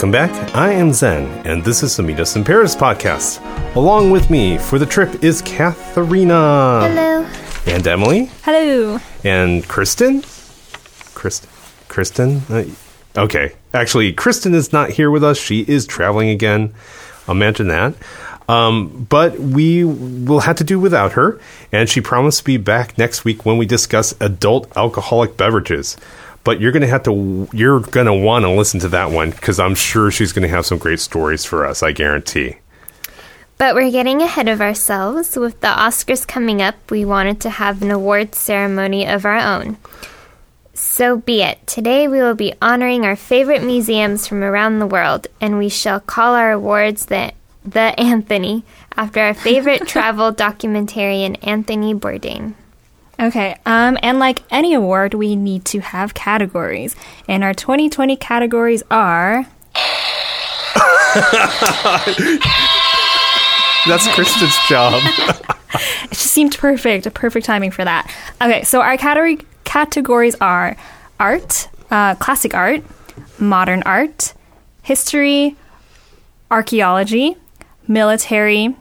Welcome back. I am Zen, and this is the Meet Us in Paris podcast. Along with me for the trip is Katharina. Hello. And Emily. Hello. And Kristen. Kristen. Kristen? Uh, okay. Actually, Kristen is not here with us. She is traveling again. Imagine that. Um, but we will have to do without her, and she promised to be back next week when we discuss adult alcoholic beverages. But you're going to have to, you're going to want to listen to that one because I'm sure she's going to have some great stories for us, I guarantee. But we're getting ahead of ourselves. With the Oscars coming up, we wanted to have an awards ceremony of our own. So be it. Today we will be honoring our favorite museums from around the world, and we shall call our awards the, the Anthony, after our favorite travel documentarian, Anthony Bourdain. Okay, um, and like any award, we need to have categories. And our 2020 categories are. That's Kristen's job. It just seemed perfect, a perfect timing for that. Okay, so our category categories are art, uh, classic art, modern art, history, archaeology, military,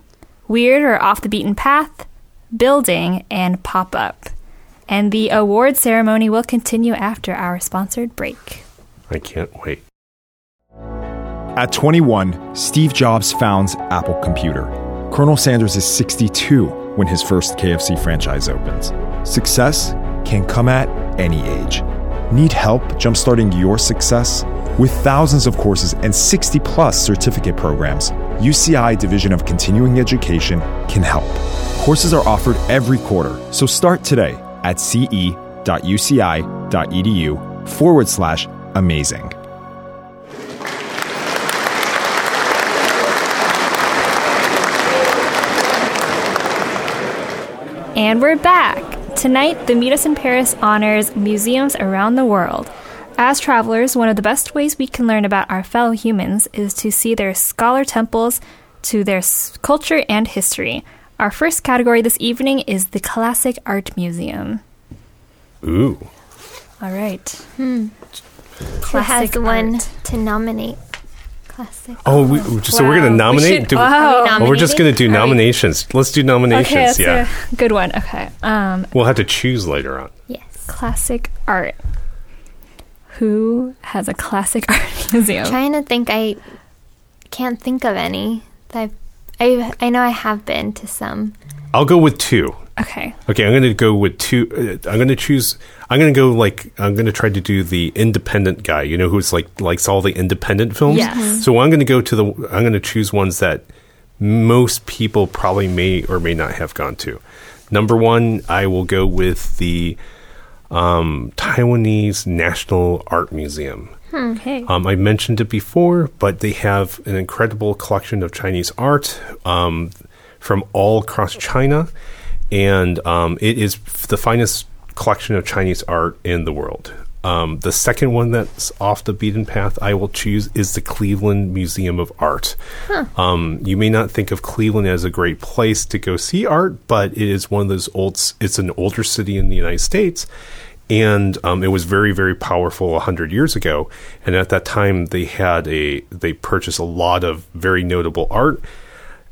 weird or off the beaten path, building, and pop up. And the award ceremony will continue after our sponsored break. I can't wait. At 21, Steve Jobs founds Apple Computer. Colonel Sanders is 62 when his first KFC franchise opens. Success can come at any age. Need help jumpstarting your success? With thousands of courses and 60 plus certificate programs, UCI Division of Continuing Education can help. Courses are offered every quarter, so start today at ce.uci.edu forward slash amazing. And we're back. Tonight, the Meet Us in Paris honors museums around the world. As travelers, one of the best ways we can learn about our fellow humans is to see their scholar temples to their culture and history. Our first category this evening is the Classic Art Museum. Ooh. All right. Who has one to nominate? Classic. Oh, we, so we're going to Wow. We nominate? should- Do- wow. We Oh, we're just going to do Are we- nominations. Let's do nominations. Okay, yeah. a good one. Okay. Um, We'll have to choose later on. Yes. classic art. Who has a classic art museum? I'm trying to think. I can't think of any. I, I, I know I have been to some. I'll go with two. Okay. Okay, I'm going to go with two. Uh, I'm going to choose. I'm going to go like I'm going to try to do the independent guy. You know, who's like likes all the independent films. Yes. Mhm. So I'm going to go to the. I'm going to choose ones that most people probably may or may not have gone to. Number one, I will go with the um, Taiwanese National Art Museum. Okay. Um, I mentioned it before, but they have an incredible collection of Chinese art um, from all across China, and um, it is f- the finest collection of Chinese art in the world. Um, the second one that's off the beaten path I will choose is the Cleveland Museum of Art. Um, you may not think of Cleveland as a great place to go see art, but it is one of those old. It's an older city in the United States, and um, it was very very powerful 100 years ago and at that time they had a they purchased a lot of very notable art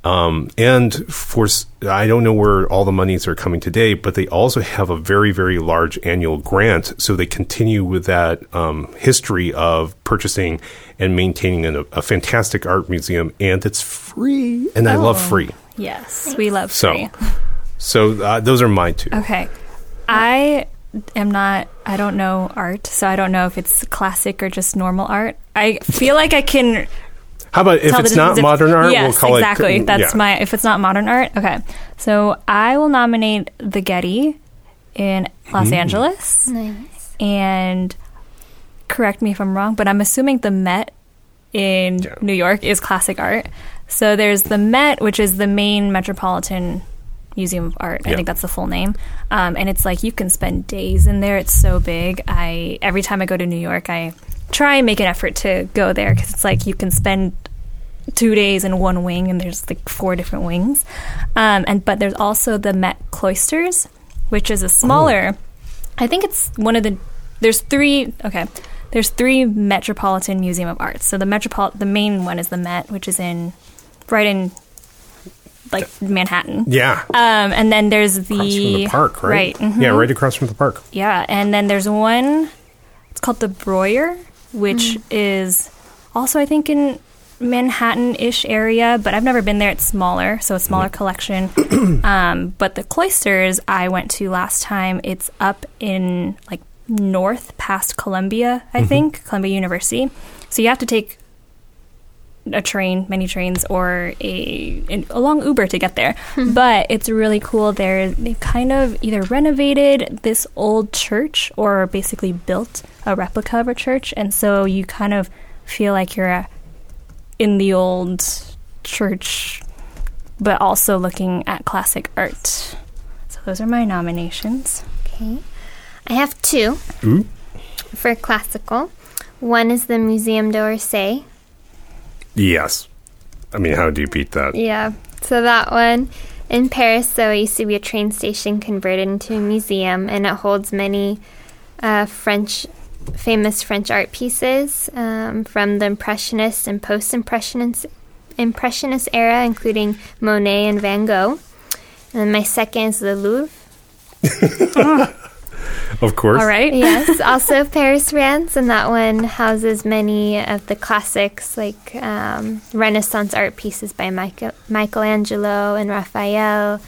um, and for s- i don't know where all the monies are coming today but they also have a very very large annual grant so they continue with that um, history of purchasing and maintaining an, a fantastic art museum and it's free and i love Oh. free Yes, we love so free. so uh, those are my two Okay. I am not, I don't know art, so I don't know if it's classic or just normal art. I feel like I can. How about if it's not modern art yes, we'll call exactly. it That's yeah. my, if it's not modern art. Okay. So I will nominate the Getty in Los Angeles. Nice. And correct me if I'm wrong, but I'm assuming the Met in Yeah. New York is classic art. So there's the Met, which is the main metropolitan Museum of Art. I think that's the full name. Um, and it's like you can spend days in there. It's so big. I every time I go to New York, I try and make an effort to go there because it's like you can spend two days in one wing, and there's like four different wings. Um, and but there's also the Met Cloisters, which is a smaller. I think it's one of the. There's three. Okay, there's three Metropolitan Museum of Arts. So the Metropol, the main one is the Met, which is in right in like Manhattan. Yeah. Um, and then there's the, the park, right? mhm. Yeah, right across from the park. Yeah, and then there's one. It's called the Breuer, which is also I think in Manhattan-ish area, but I've never been there. It's smaller, so a smaller collection. um, but the cloisters I went to last time, it's up in like north past Columbia, I think, Columbia University. So you have to take a train, many trains, or a, a long Uber to get there. but it's really cool. There, they kind of either renovated this old church or basically built a replica of a church, and so you kind of feel like you're uh, in the old church, but also looking at classic art. So those are my nominations. Okay. I have two Ooh. for classical. One is the Museum d'Orsay. Yes. I mean, how do you beat that? Yeah. So that one in Paris, so it used to be a train station converted into a museum, and it holds many uh, French, famous French art pieces um, from the Impressionist and Post-Impressionist Impressionist era, including Monet and Van Gogh. And then my second is the Louvre. Of course. All right. yes, also Paris, France, and that one houses many of the classics like um, Renaissance art pieces by Michael, Michelangelo and Raphael,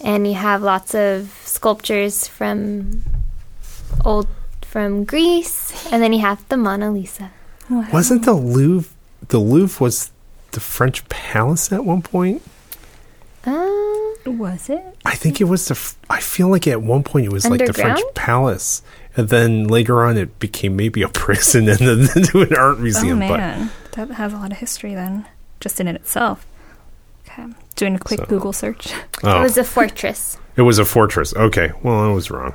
and you have lots of sculptures from old from Greece, and then you have the Mona Lisa. Wasn't the Louvre the Louvre was the French palace at one point? Um, Was it? I think it was the. I feel like at one point it was like the French palace, and then later on it became maybe a prison and then into an art museum. Oh museum. man, that has a lot of history then, just in it itself. Okay, doing a quick So- Google search. oh, It was a fortress. it was a fortress. Okay, well I was wrong.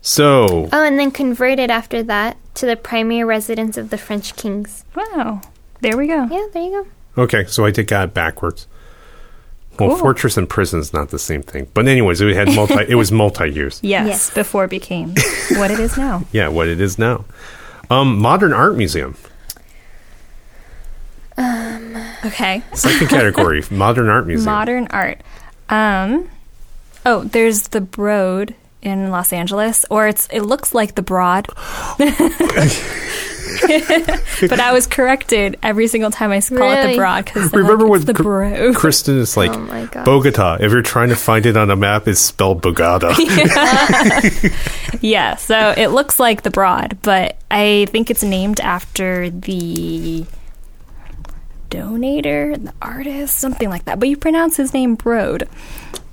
So Oh, and then converted after that to the primary residence of the French kings. Wow, there we go. Yeah, there you go. okay, so I did got it backwards. Well, Cool. fortress and prison is not the same thing. But anyways, it had multi. it was multi-use. Yes, Yes. before it became what it is now. Yeah, what it is now. Um, modern art museum. Okay, Second category, modern art museum. modern art. Um, oh, there's the Broad in Los Angeles, or it's it looks like the Broad. but I was corrected every single time I call it the Broad because Remember like, when the Cr- Broad. Kristen is like Oh my gosh. Bogota. If you're trying to find it on a map, it's spelled Bogota. Yeah, so it looks like the Broad, but I think it's named after the donator, the artist, something like that. But you pronounce his name Broad.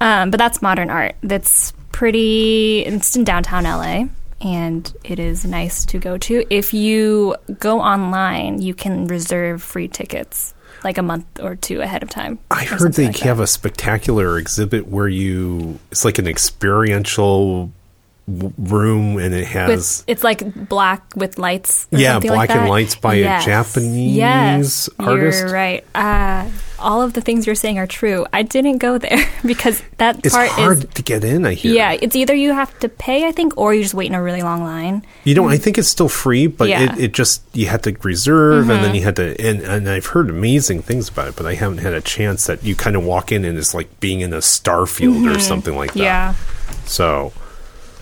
Um, but that's modern art. That's pretty. It's in downtown LA, and it is nice to go to. If you go online, you can reserve free tickets like a month or two ahead of time. I heard they like have that. a spectacular exhibit where you it's like an experiential w- room and it has With, it's like black with lights. Yeah, black like and lights by a Japanese yes, artist. You're right. Uh, all of the things you're saying are true. I didn't go there because that it's part hard is. to get in. I hear. Yeah, it's either you have to pay, I think, or you just wait in a really long line. You know, I think it's still free, but Yeah. Mm-hmm. it, it just you had to reserve, and then you had to. And, and I've heard amazing things about it, but I haven't had a chance that you kind of walk in and it's like being in a star field or something like that. Mm-hmm. Yeah, So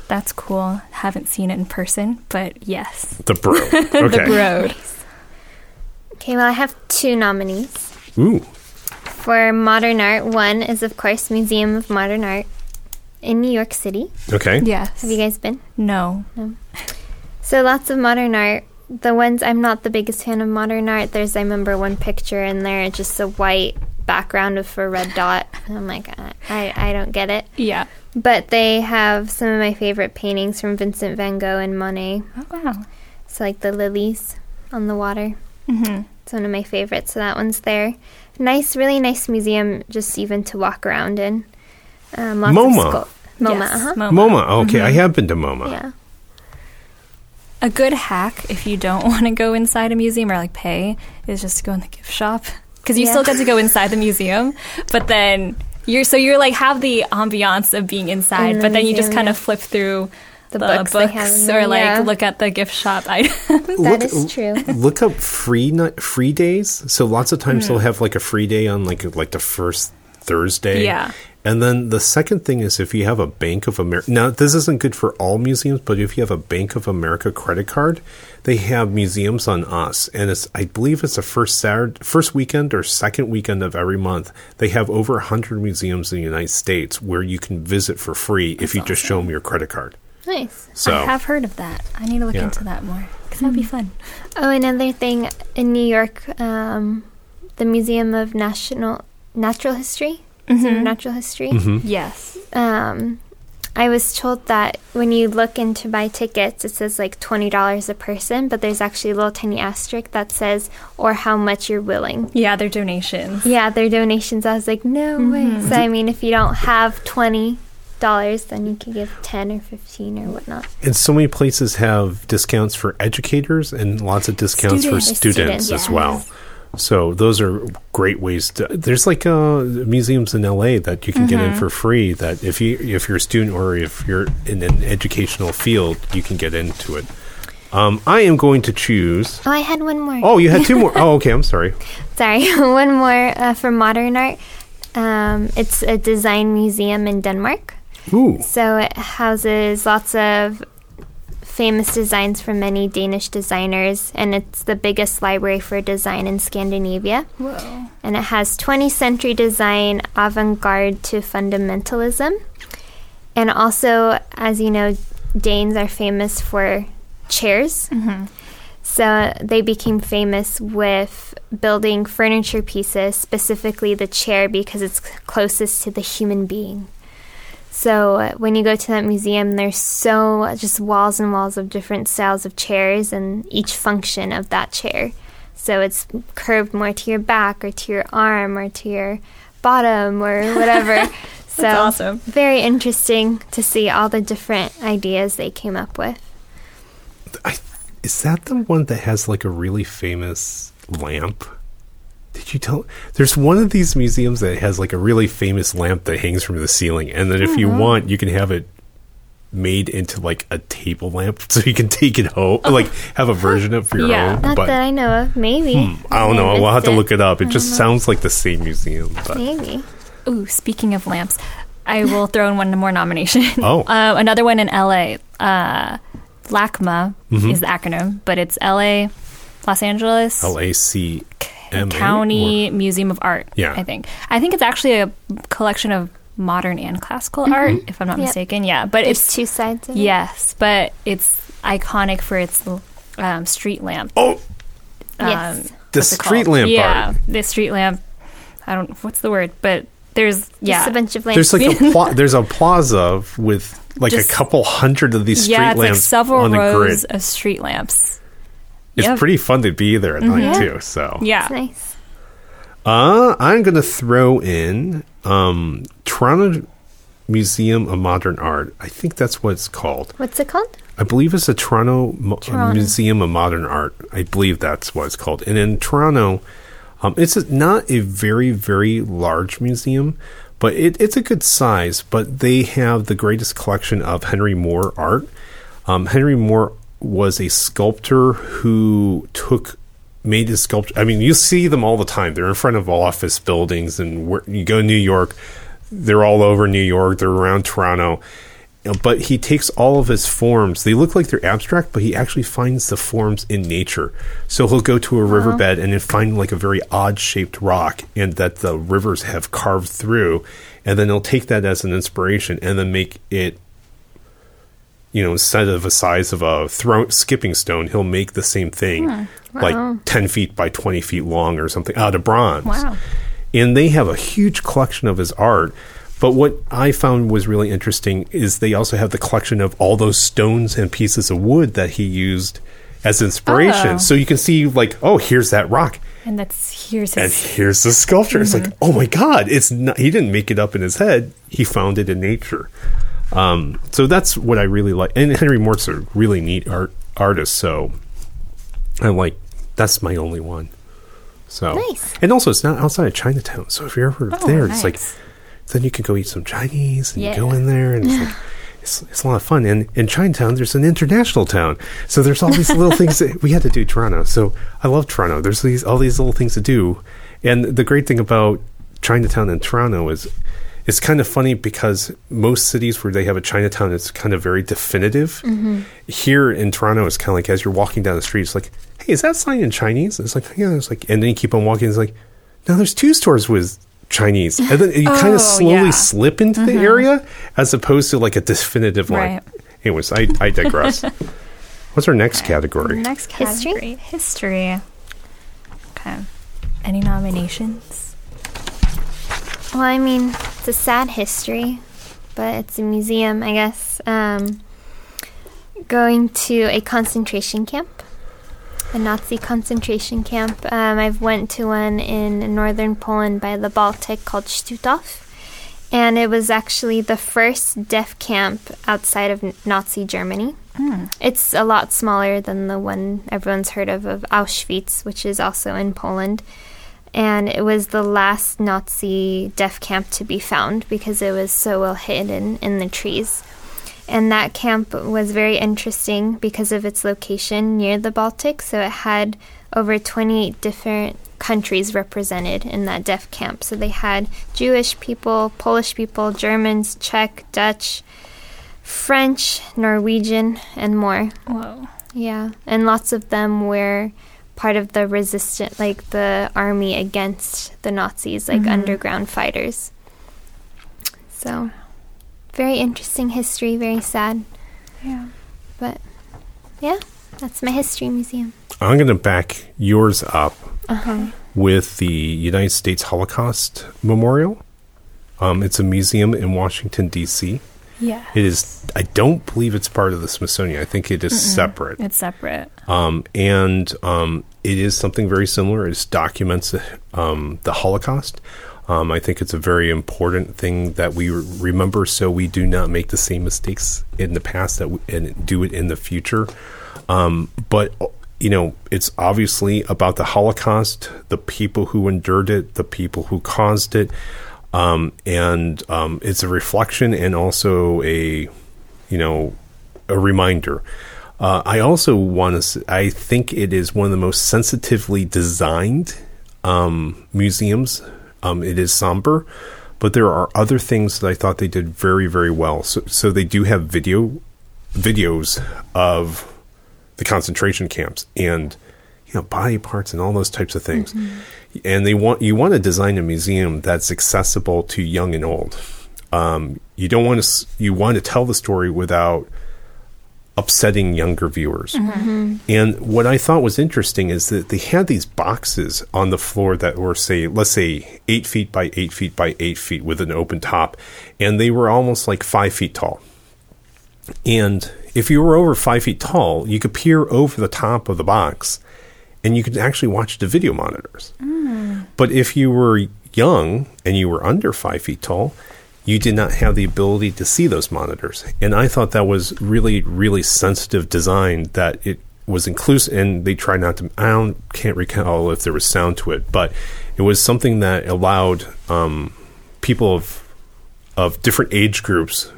that's cool. Haven't seen it in person, but yes, the bro. Okay. the road. Okay, well, I have two nominees. Ooh. For modern art, one is, of course, Museum of Modern Art in New York City. Okay. Yes. Have you guys been? No. No. So lots of modern art. The ones I'm not the biggest fan of modern art. There's I remember one picture in there, just a white background with a red dot. I'm like, I, I I don't get it. Yeah. But they have some of my favorite paintings from Vincent Van Gogh and Monet. Oh wow. So like the lilies on the water. hmm It's one of my favorites. So that one's there. Nice, really nice museum, just even to walk around in. Um, lots MoMA. Of sculpt- MoMA. Yes, uh-huh. MoMA. MoMA. Okay, I have been to MoMA. Yeah. A good hack if you don't want to go inside a museum or like pay is just to go in the gift shop because you Yeah. still get to go inside the museum, but then you're so you're like have the ambiance of being inside, In the but then you just kind yeah. of flip through the, the books, books, they have in or like yeah. look at the gift shop items. That is true. Look up free ni- free days. So lots of times they'll hmm. have like a free day on like like the first Thursday. Yeah. And then the second thing is if you have a Bank of America. Now this isn't good for all museums, but if you have a Bank of America credit card, they have museums on us, and it's I believe it's the first Saturday, first weekend or second weekend of every month. They have over hundred museums in the United States where you can visit for free if you just show them your credit card. Nice. So I have heard of that. I need to look Yeah. into that more because that'd be fun. Oh, another thing in New York, um, the Museum of National Natural History, Museum mm-hmm. of Natural History. Mm-hmm. Yes. Um, I was told that when you look into buy tickets, it says like twenty dollars a person, but there's actually a little tiny asterisk that says or how much you're willing. Yeah, they're donations. Yeah, they're donations. I was like, no way. Mm-hmm. So I mean, if you don't have twenty dollars, then you can give ten or fifteen or whatnot. And so many places have discounts for educators and lots of discounts for Students. students, Students, as yeah. well. So those are great ways to. There's like uh, museums in LA that you can get in for free. That if you if you're a student or if you're in an educational field, you can get into it. Um, I am going to choose. Oh, I had one more. Oh, you had two more. Oh, okay. I'm sorry. Sorry, one more uh, for modern art. Um, it's a design museum in Denmark. Ooh, So it houses lots of famous designs from many Danish designers, and it's the biggest library for design in Scandinavia. Whoa. And it has 20th century design, avant garde to functionalism. And also, as you know, Danes are famous for chairs. Mm-hmm. So they became famous with building furniture pieces, specifically the chair, because it's closest to the human being. So uh, when you go to that museum, there's so just walls and walls of different styles of chairs and each function of that chair. So it's curved more to your back or to your arm or to your bottom or whatever. so awesome. very interesting to see all the different ideas they came up with. I, is that the one that has like a really famous lamp? Did you tell? There's one of these museums that has like a really famous lamp that hangs from the ceiling, and then if you want, you can have it made into like a table lamp, so you can take it home, like have a version of for your Yeah. own. Not but that I know of. Maybe. I don't know. I We'll have to look it up. It just sounds like the same museum. But Maybe. Ooh, speaking of lamps, I will throw in one more nomination. Oh. uh, another one in LA. Uh, LACMA is the acronym, but it's LA, Los Angeles L A C M A, County Museum of Art. Yeah. I think. I think it's actually a collection of modern and classical art, if I'm not Yep. mistaken. Yeah, but There's it's two sides of it. yes, but it's iconic for its um, street lamp. or- oh, Yes. um, the street lamp yeah, art. the street lamp. I don't. What's the word? But there's yeah, Just a bunch of lamps. There's like a pla- there's a plaza with like Just- a couple hundred of these street yeah, it's like lamps several on rows grid. of street lamps. It's Yep. pretty fun to be there at night too. So Yeah, It's nice. Uh, I'm going to throw in um, Toronto Museum of Modern Art. I think that's what it's called. What's it called? I believe it's the Toronto, Mo- uh, Toronto. Museum of Modern Art. I believe that's what it's called. And in Toronto, um, it's a, not a very, very large museum, but it, it's a good size. But they have the greatest collection of Henry Moore art. Um, Henry Moore was a sculptor who took made his sculpture. I mean, you see them all the time. They're in front of office buildings, and where, you go to New York, they're all over New York. They're around Toronto. But he takes all of his forms. They look like they're abstract, but he actually finds the forms in nature. So he'll go to a uh-huh. riverbed and then find like a very odd shaped rock, and that the rivers have carved through, and then he'll take that as an inspiration and then make it you know, instead of a size of a throw skipping stone, he'll make the same thing, hmm, like ten feet by twenty feet long or something, out of bronze. Wow. And they have a huge collection of his art. But what I found was really interesting is they also have the collection of all those stones and pieces of wood that he used as inspiration. Oh. So you can see, like, oh, here's that rock, and that's here's and here's the sculpture. It's like, mm-hmm. oh my god, it's not. He didn't make it up in his head. He found it in nature. Um, so that's what I really like. And Henry Moore's a really neat art artist. So I'm like. That's my only one. So Nice. And also, it's not outside of Chinatown. So if you're ever Oh, there, it's like then you can go eat some Chinese and you go in there and it's like it's, it's a lot of fun. And in Chinatown, there's an international town, so there's all these little things that we had to do Toronto. So I love Toronto. There's these all these little things to do, and the great thing about Chinatown in Toronto is it's kind of funny because most cities where they have a Chinatown, it's kind of very definitive. Mm-hmm. Here in Toronto, it's kind of like as you're walking down the street, it's like, hey, is that sign in Chinese? It's like, yeah, it's like, and then you keep on walking, it's like, now there's two stores with Chinese, and then you kind Oh, of slowly yeah. slip into the mm-hmm. area as opposed to like a definitive line. Right. Anyways, I, I digress. What's our next category? Next History? category, history. Okay. Any nominations? Well, I mean, it's a sad history, but it's a museum, I guess. Um, going to a concentration camp, a Nazi concentration camp. Um, I've went to one in northern Poland by the Baltic called Stutthof, and it was actually the first death camp outside of Nazi Germany. It's a lot smaller than the one everyone's heard of of Auschwitz, which is also in Poland and it was the last Nazi death camp to be found because it was so well hidden in the trees. And that camp was very interesting because of its location near the Baltic, so it had over 28 different countries represented in that death camp. So they had Jewish people, Polish people, Germans, Czech, Dutch, French, Norwegian, and more. Whoa. Yeah, and lots of them were part of the resistant, like the army against the Nazis, like underground fighters. So, very interesting history, very sad, Yeah. but yeah, that's my history museum. I'm going to back yours up Uh-huh. with the United States Holocaust Memorial. Um, it's a museum in Washington, D.C. Yeah. It is, I don't believe it's part of the Smithsonian. I think it is separate. It's separate. Um, and um, it is something very similar. It documents um, the Holocaust. Um, I think it's a very important thing that we re- remember so we do not make the same mistakes in the past that we, and do it in the future. Um, but you know, it's obviously about the Holocaust, the people who endured it, the people who caused it, um, and um, it's a reflection and also a you know a reminder. Uh, I also want to. I think it is one of the most sensitively designed um, museums. Um, it is somber, but there are other things that I thought they did very, very well. So, so they do have video videos of the concentration camps and you know body parts and all those types of things. Mm-hmm. And they want you want to design a museum that's accessible to young and old. Um, you don't want to. You want to tell the story without upsetting younger viewers. Mm-hmm. Mm-hmm. And what I thought was interesting is that they had these boxes on the floor that were, say, let's say eight feet by eight feet by eight feet with an open top, and they were almost like five feet tall. And if you were over five feet tall, you could peer over the top of the box and you could actually watch the video monitors. But if you were young and you were under five feet tall, you did not have the ability to see those monitors. And I thought that was really, really sensitive design that it was inclusive and they tried not to I don't can't recall if there was sound to it, but it was something that allowed um, people of of different age groups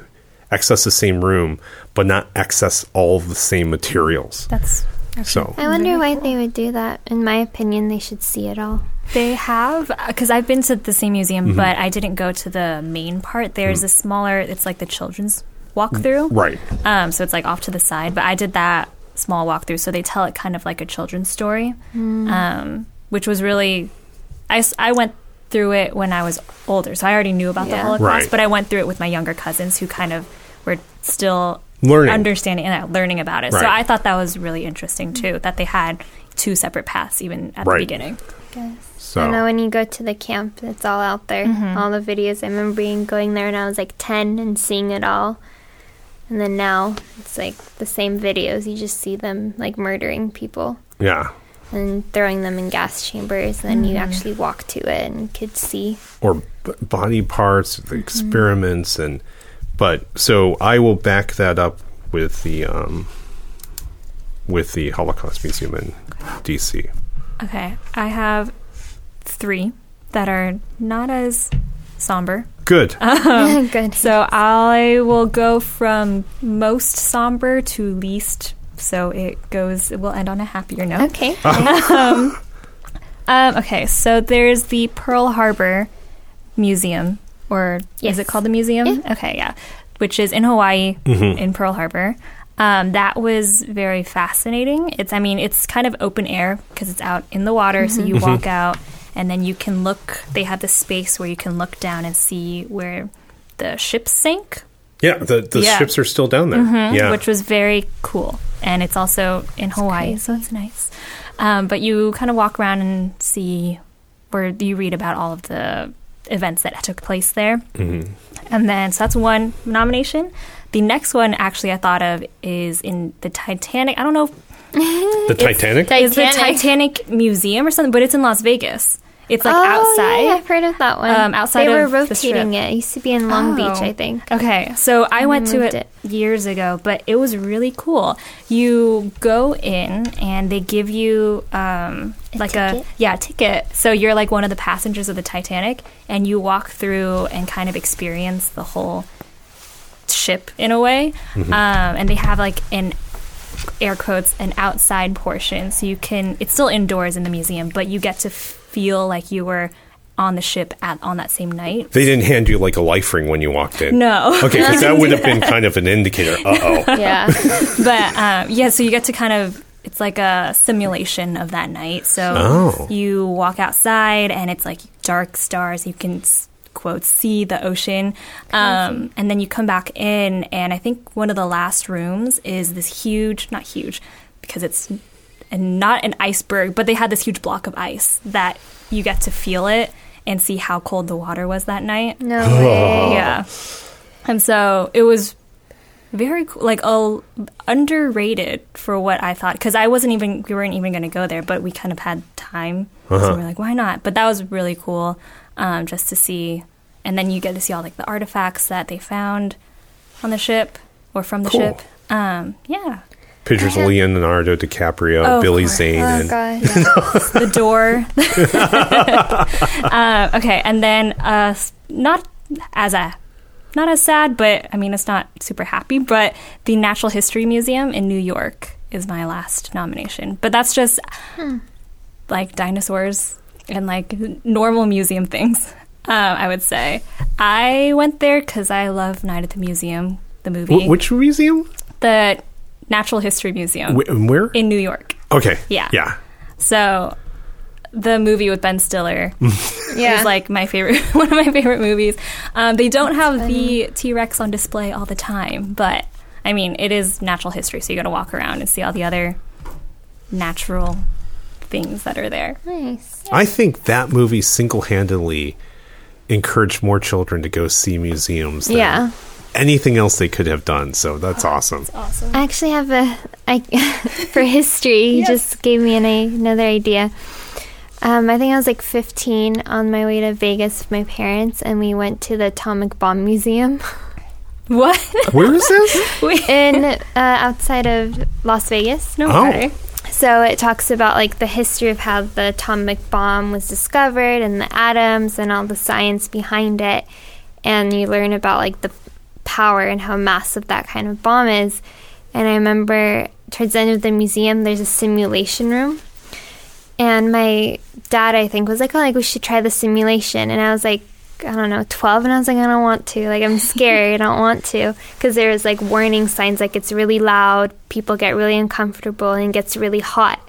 access the same room but not access all the same materials. That's So I wonder why they would do that. In my opinion, they should see it all. They have because I've been to the same museum, Mm-hmm. but I didn't go to the main part. There's a smaller. It's like the children's walkthrough, right. Um, so it's like off to the side. But I did that small walkthrough, so they tell it kind of like a children's story, um, which was really. I I went through it when I was older, so I already knew about the Holocaust. Right. But I went through it with my younger cousins, who kind of were still Learning. understanding and uh, learning about it. So I thought that was really interesting too, that they had two separate paths even at Right. the beginning. Guess. So I know when you go to the camp, it's all out there. Mm-hmm. All the videos. I remember being going there when I was like 10 and seeing it all. And then now it's like the same videos. You just see them like murdering people yeah. and throwing them in gas chambers. And then you mm-hmm. actually walk to it and could see. or b- body parts, the mm-hmm. experiments, and but so I will back that up with the um, with the Holocaust Museum in DC. Okay, I have three that are not as somber. Good. Good. So I will go from most somber to least. So it goes. It will end on a happier note. Okay. Um, okay, so there's the Pearl Harbor Museum, or Yes. is it called the museum? Okay, yeah, which is in Hawaii, in Pearl Harbor. Um, that was very fascinating. It's, I mean, it's kind of open air because it's out in the water, so you walk out and then you can look. They have this space where you can look down and see where the ships sank, Yeah, the, the Yeah. ships are still down there. Yeah. which was very cool. And it's also in Hawaii, so it's nice. Um, but you kind of walk around and see where you read about all of the events that took place there. Mm-hmm. And then, so that's one nomination. The next one, actually, I thought of is in the Titanic. I don't know if the Titanic? Ti- it's the Titanic. Titanic Museum or something, but it's in Las Vegas. It's like oh, outside. Yeah, I've heard of that one. Um, outside they were of the rotating strip. it. It used to be in Long Oh. Beach, I think. Okay, so I went to moved it, years ago, but it was really cool. You go in and they give you um, A like ticket? a yeah a ticket. So you're like one of the passengers of the Titanic, and you walk through and kind of experience the whole ship in a way. Um, and they have like an air quotes an outside portion, so you can. It's still indoors in the museum, but you get to feel like you were on the ship at on that same night. They didn't hand you like a life ring when you walked in. No. Okay, because that would have been kind of an indicator. Uh oh. Yeah. but um, yeah, so you get to kind of it's like a simulation of that night. So Oh. you walk outside and it's like dark stars. You can quote see the ocean, um, and then you come back in, and I think one of the last rooms is this huge, not huge, because it's and not an iceberg, but they had this huge block of ice that you get to feel it and see how cold the water was that night. No way. Yeah. And so it was very cool, like a underrated for what I thought because I wasn't even we weren't even going to go there, but we kind of had time, so we were like, why not? But that was really cool, um, just to see, and then you get to see all like the artifacts that they found on the ship or from the Cool. ship. Um, yeah, Pictures of Leonardo DiCaprio, Oh, Billy course. Zane, Oh, and God. the door. uh, okay, and then uh, not as a not as sad, but I mean it's not super happy. But the Natural History Museum in New York is my last nomination. But that's just like dinosaurs and like normal museum things. Uh, I would say I went there because I love Night at the Museum, the movie, Wh- which museum? the Natural History Museum Wh- where? in New York. okay. Yeah. Yeah. So the movie with Ben Stiller Yeah. is like my favorite, one of my favorite movies. Um, they don't have the T Rex on display all the time, but I mean, it is natural history, so you got to walk around and see all the other natural things that are there. nice. I think that movie single handedly encouraged more children to go see museums than Yeah. Anything else they could have done. So that's awesome. Awesome. I actually have a I for history. You just gave me an, another idea. Um, I think I was like 15 on my way to Vegas with my parents, and we went to the Atomic Bomb Museum What? Where is this? In uh, outside of Las Vegas. No. Oh. Okay. So it talks about like the history of how the atomic bomb was discovered and the atoms and all the science behind it. And you learn about like the power and how massive that kind of bomb is. And I remember towards the end of the museum, there's a simulation room. And my dad, I think, was like, "Oh, like we should try the simulation." And I was like, I don't know, 12, and I was like, I don't want to. Like, I'm scared. I don't want to. Because there was like warning signs, like it's really loud, people get really uncomfortable, and it gets really hot.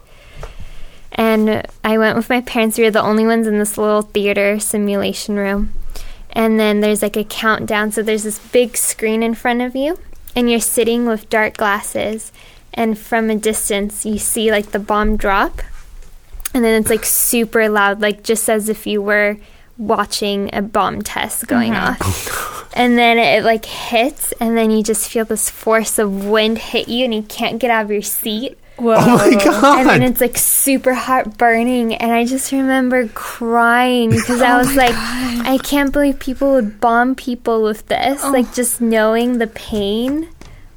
And I went with my parents. We were the only ones in this little theater simulation room. And then there's like a countdown. So there's this big screen in front of you, and you're sitting with dark glasses. And from a distance, you see like the bomb drop. And then it's like super loud, like just as if you were watching a bomb test going mm-hmm. off. and then it like hits, and then you just feel this force of wind hit you, and you can't get out of your seat. Whoa. Oh my god! And then it's like super hot burning, and I just remember crying because I oh was like, I can't believe people would bomb people with this. Oh. Like just knowing the pain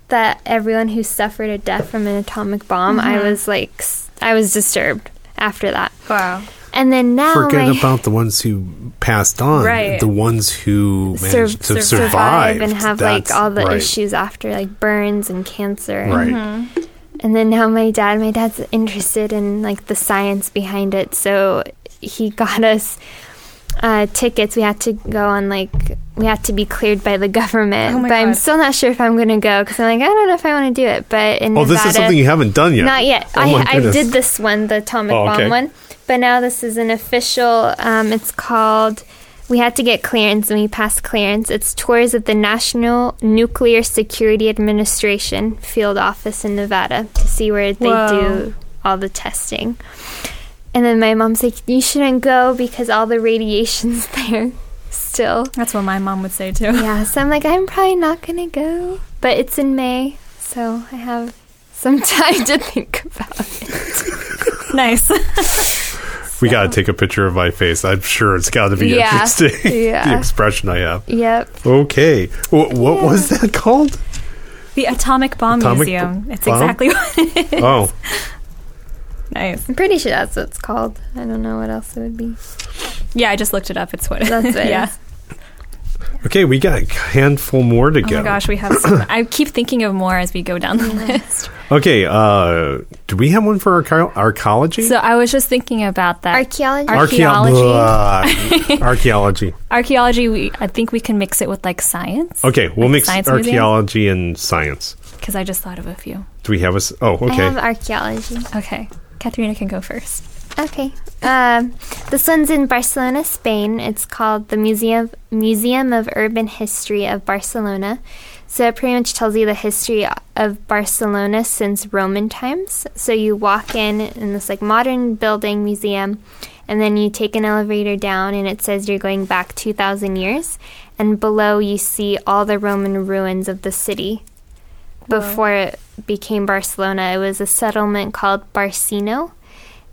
that everyone who suffered a death from an atomic bomb, I mm-hmm. was like, I was disturbed after that. Wow. And then now Forget my about the ones who passed on. Right. The ones who managed to sur- survive. survive and have like all the right. issues after like burns and cancer. Right. And then now my dad, my dad's interested in like the science behind it, so he got us uh, tickets. We had to go on like we had to be cleared by the government, Oh my but I'm still not sure if I'm going to go because I'm like I don't know if I want to do it. But in Oh, Nevada, this is something you haven't done yet. not yet. Oh I, I did this one, the atomic Oh, okay. bomb one, but now this is an official. Um, it's called. We had to get clearance, and we passed clearance. It's tours of the National Nuclear Security Administration field office in Nevada to see where they Whoa. do all the testing. And then my mom's like, "You shouldn't go because all the radiation's there still." That's what my mom would say too. Yeah, so I'm like, I'm probably not gonna go, but it's in May, so I have some time to think about it. nice. We got to take a picture of my face. I'm sure it's got to be Yeah. interesting. the expression I have. Yep. Okay. Wh- what was that called? the Atomic Bomb Atomic Museum. b- it's bomb? exactly what it is. Oh, Nice. I'm pretty sure that's what it's called. I don't know what else it would be. Yeah, I just looked it up. It's what it That's it yeah. Is. okay. We got a handful more to go. Oh go. my gosh, we have. So I keep thinking of more as we go down the list. Okay. Uh, do we have one for archae- archaeology? So I was just thinking about that. Archaeology. Archaeology. Archaeology. archaeology. Archaeology. We, I think we can mix it with like science. Okay, we'll Like mix science archaeology and science. Because I just thought of a few. Do we have a? Oh, I okay. have archaeology. Okay, Katharina can go first. Okay. Um, this one's in Barcelona, Spain. It's called the Museum Museum of Urban History of Barcelona. So it pretty much tells you the history of Barcelona since Roman times. So you walk in in this like modern building museum, and then you take an elevator down, and it says you're going back two thousand years. And below you see all the Roman ruins of the city. Before it became Barcelona, it was a settlement called Barcino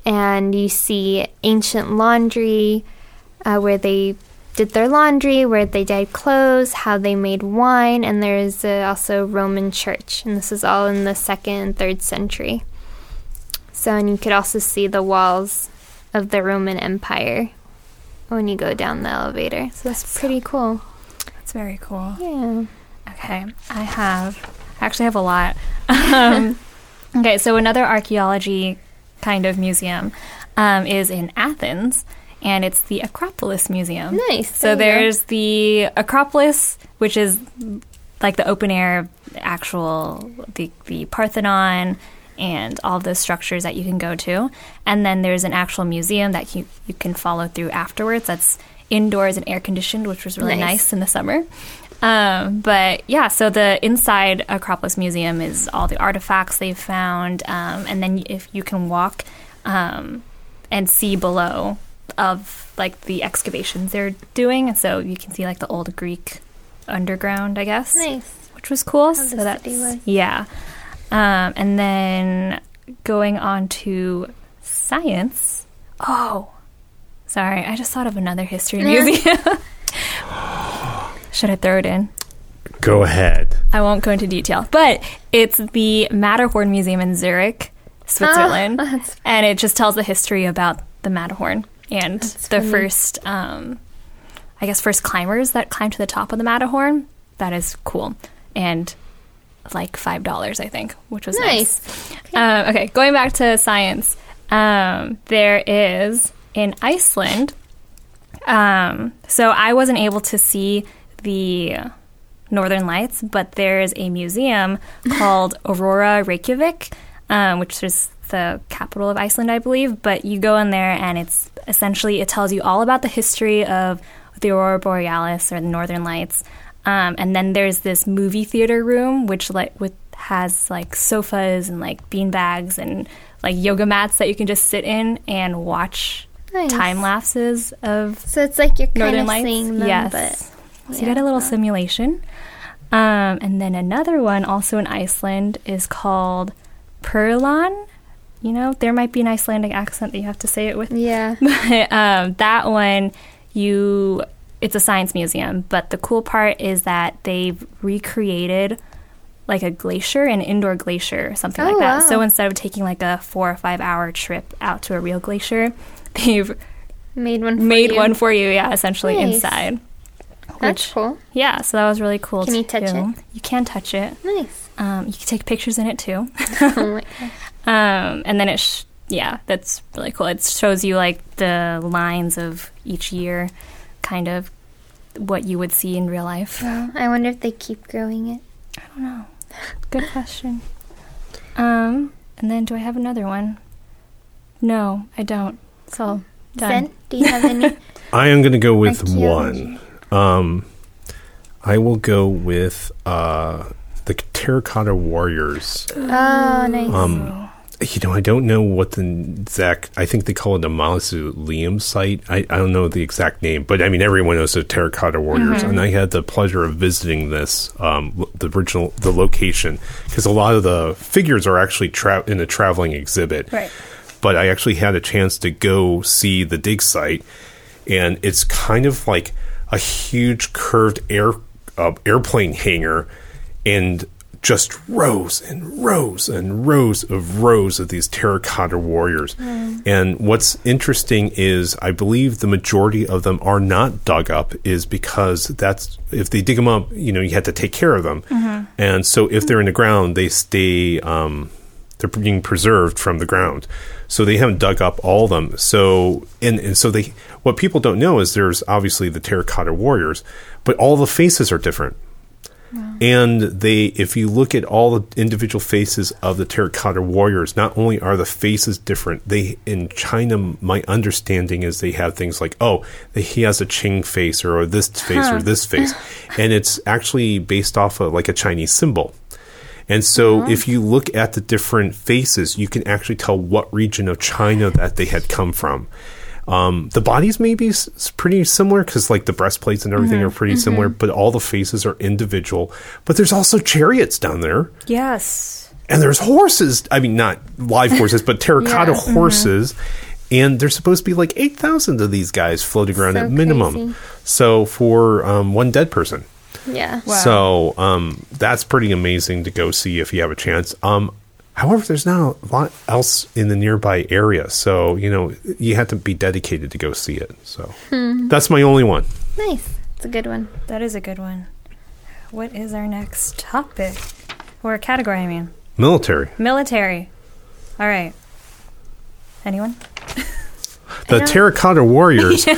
and you see ancient laundry uh, where they did their laundry, where they dyed clothes, how they made wine, and there's uh, also Roman church, and this is all in the second and third century. So, and you could also see the walls of the Roman Empire when you go down the elevator. So that's pretty cool. That's very cool. Yeah. Okay, I have. I actually have a lot. Um, okay, so another archaeology kind of museum um, is in Athens, and it's the Acropolis Museum. Nice. So There there's the Acropolis, which is like the open air, actual the the Parthenon and all the structures that you can go to, and then there's an actual museum that you you can follow through afterwards. That's indoors and air conditioned, which was really Nice. nice in the summer. Um, but yeah, so the inside Acropolis Museum is all the artifacts they've found, um, and then if you can walk um, and see below of like the excavations they're doing, and so you can see like the old Greek underground, I guess, Nice. which was cool. So the that's was. yeah, um, and then going on to science. Oh, sorry, I just thought of another history museum. Should I throw it in? Go ahead. I won't go into detail, but it's the Matterhorn Museum in Zurich, Switzerland, and it just tells the history about the Matterhorn and the first, um, I guess, first climbers that climbed to the top of the Matterhorn. That is cool, and like five dollars, I think, which was nice. Nice. Um, okay, going back to science, um, there is in Iceland. Um, so I wasn't able to see the Northern Lights, but there's a museum called Aurora Reykjavik, um, which is the capital of Iceland, I believe. But you go in there, and it's essentially it tells you all about the history of the Aurora Borealis or the Northern Lights. Um, and then there's this movie theater room, which like with has like sofas and like bean bags and like yoga mats that you can just sit in and watch Nice. time lapses of So it's like you're kind Northern of Lights. seeing them, yes. but So you get a little simulation. Um, and then another one, also in Iceland, is called Perlan. You know, there might be an Icelandic accent that you have to say it with. yeah. But um, that one, you, it's a science museum. But the cool part is that they've recreated like a glacier, an indoor glacier, something Oh, like that. wow. So instead of taking like a four or five hour trip out to a real glacier, they've Made one. For made you. one for you. Yeah, essentially Nice. inside. That's which- cool. Yeah, so that was really cool. Can you touch it? You can touch it. Nice. Um, you can take pictures in it too. oh my gosh. Um, and then it, sh- yeah, that's really cool. It shows you like the lines of each year, kind of what you would see in real life. Wow. I wonder if they keep growing it. I don't know. Good question. Um, and then do I have another one? No, I don't. So done. Zen, do you have any? I am going to go with one. Um, I will go with uh, the Terracotta Warriors. oh, nice. Um, you know, I don't know what the exact. I think they call it a mausoleum site. I, I don't know the exact name, but I mean, everyone knows the Terracotta Warriors, and I had the pleasure of visiting this, um, the original, the location, because a lot of the figures are actually tra- in a traveling exhibit. Right. But I actually had a chance to go see the dig site, and it's kind of like a huge curved air uh, airplane hangar, and just rows and rows and rows of rows of these terracotta warriors. And what's interesting is I believe the majority of them are not dug up is because that's if they dig them up, you know, you have to take care of them. And so if they're in the ground, they stay um, they're being preserved from the ground. So they haven't dug up all of them. So and, and so they what people don't know is there's obviously the terracotta warriors, but all the faces are different. And they, if you look at all the individual faces of the terracotta warriors, not only are the faces different, they in China, my understanding is they have things like, oh, he has a Qing face or, this face or this face, and it's actually based off of like a Chinese symbol. And so, uh-huh. if you look at the different faces, you can actually tell what region of China that they had come from. Um, the bodies may be s- s- pretty similar because, like, the breastplates and everything are pretty similar, but all the faces are individual. But there's also chariots down there, Yes. and there's horses. I mean, not live horses, but terracotta Yeah. horses. And there's supposed to be like 8,000 of these guys floating around So at minimum. crazy. So, for um, one dead person. yeah. Wow. So um, that's pretty amazing to go see if you have a chance. Um, however, there's not a lot else in the nearby area, so you know you have to be dedicated to go see it. So hmm. that's my only one. Nice. It's a good one. That is a good one. What is our next topic? Or category, I mean. Military, Military. All right. Anyone? the Terracotta Warriors.